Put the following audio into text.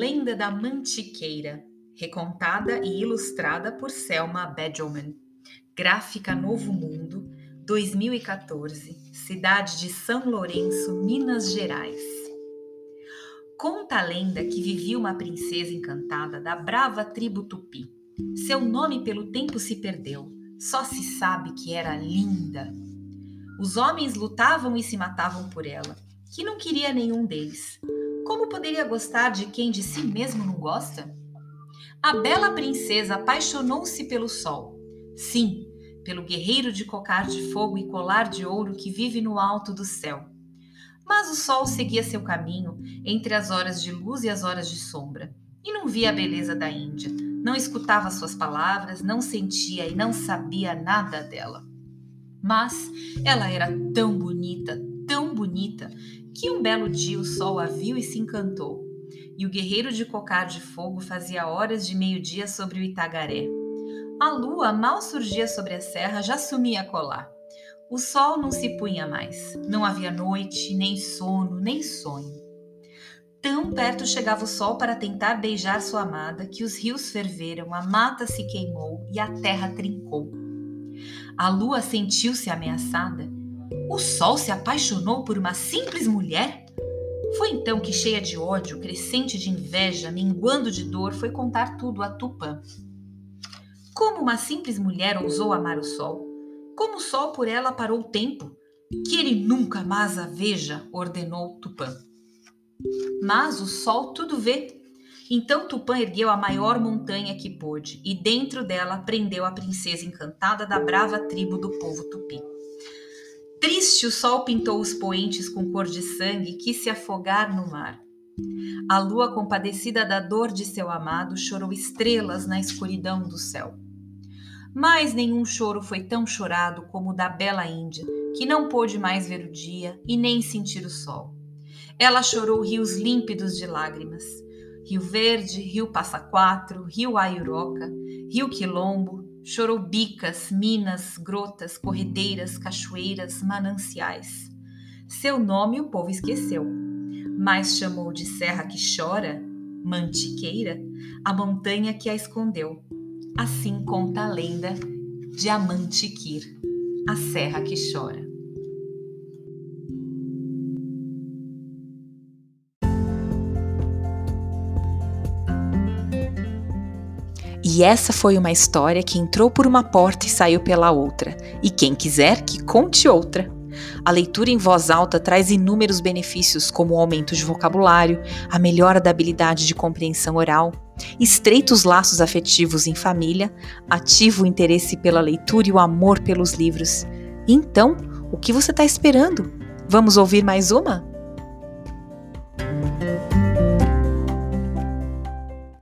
Lenda da Mantiqueira, recontada e ilustrada por Selma Bedelman. Gráfica Novo Mundo, 2014, cidade de São Lourenço, Minas Gerais. Conta a lenda que vivia uma princesa encantada da brava tribo Tupi. Seu nome pelo tempo se perdeu, só se sabe que era linda. Os homens lutavam e se matavam por ela, que não queria nenhum deles. Como poderia gostar de quem de si mesmo não gosta? A bela princesa apaixonou-se pelo sol. Sim, pelo guerreiro de cocar de fogo e colar de ouro que vive no alto do céu. Mas o sol seguia seu caminho entre as horas de luz e as horas de sombra, e não via a beleza da Índia, não escutava suas palavras, não sentia e não sabia nada dela. Mas ela era tão bonita, bonita, que um belo dia o sol a viu e se encantou. E o guerreiro de cocar de fogo fazia horas de meio-dia sobre o Itagaré. A lua mal surgia sobre a serra, já sumia colar. O sol não se punha mais. Não havia noite, nem sono, nem sonho. Tão perto chegava o sol para tentar beijar sua amada que os rios ferveram, a mata se queimou e a terra trincou. A lua sentiu-se ameaçada. O sol se apaixonou por uma simples mulher? Foi então que, cheia de ódio, crescente de inveja, minguando de dor, foi contar tudo a Tupã. Como uma simples mulher ousou amar o sol? Como o sol por ela parou o tempo? Que ele nunca mais a veja, ordenou Tupã. Mas o sol tudo vê. Então Tupã ergueu a maior montanha que pôde e dentro dela prendeu a princesa encantada da brava tribo do povo tupi. Triste o sol pintou os poentes com cor de sangue e quis se afogar no mar. A lua, compadecida da dor de seu amado, chorou estrelas na escuridão do céu. Mas nenhum choro foi tão chorado como o da bela Índia, que não pôde mais ver o dia e nem sentir o sol. Ela chorou rios límpidos de lágrimas. Rio Verde, Rio Passa Quatro, Rio Aiuroca, Rio Quilombo, chorou bicas, minas, grotas, corredeiras, cachoeiras, mananciais. Seu nome o povo esqueceu, mas chamou de serra que chora, mantiqueira, a montanha que a escondeu Assim conta a lenda de Amantiquir, a serra que chora. E essa foi uma história que entrou por uma porta e saiu pela outra. E quem quiser que conte outra. A leitura em voz alta traz inúmeros benefícios, como o aumento de vocabulário, a melhora da habilidade de compreensão oral, estreita os laços afetivos em família, ativa o interesse pela leitura e o amor pelos livros. Então, o que você está esperando? Vamos ouvir mais uma?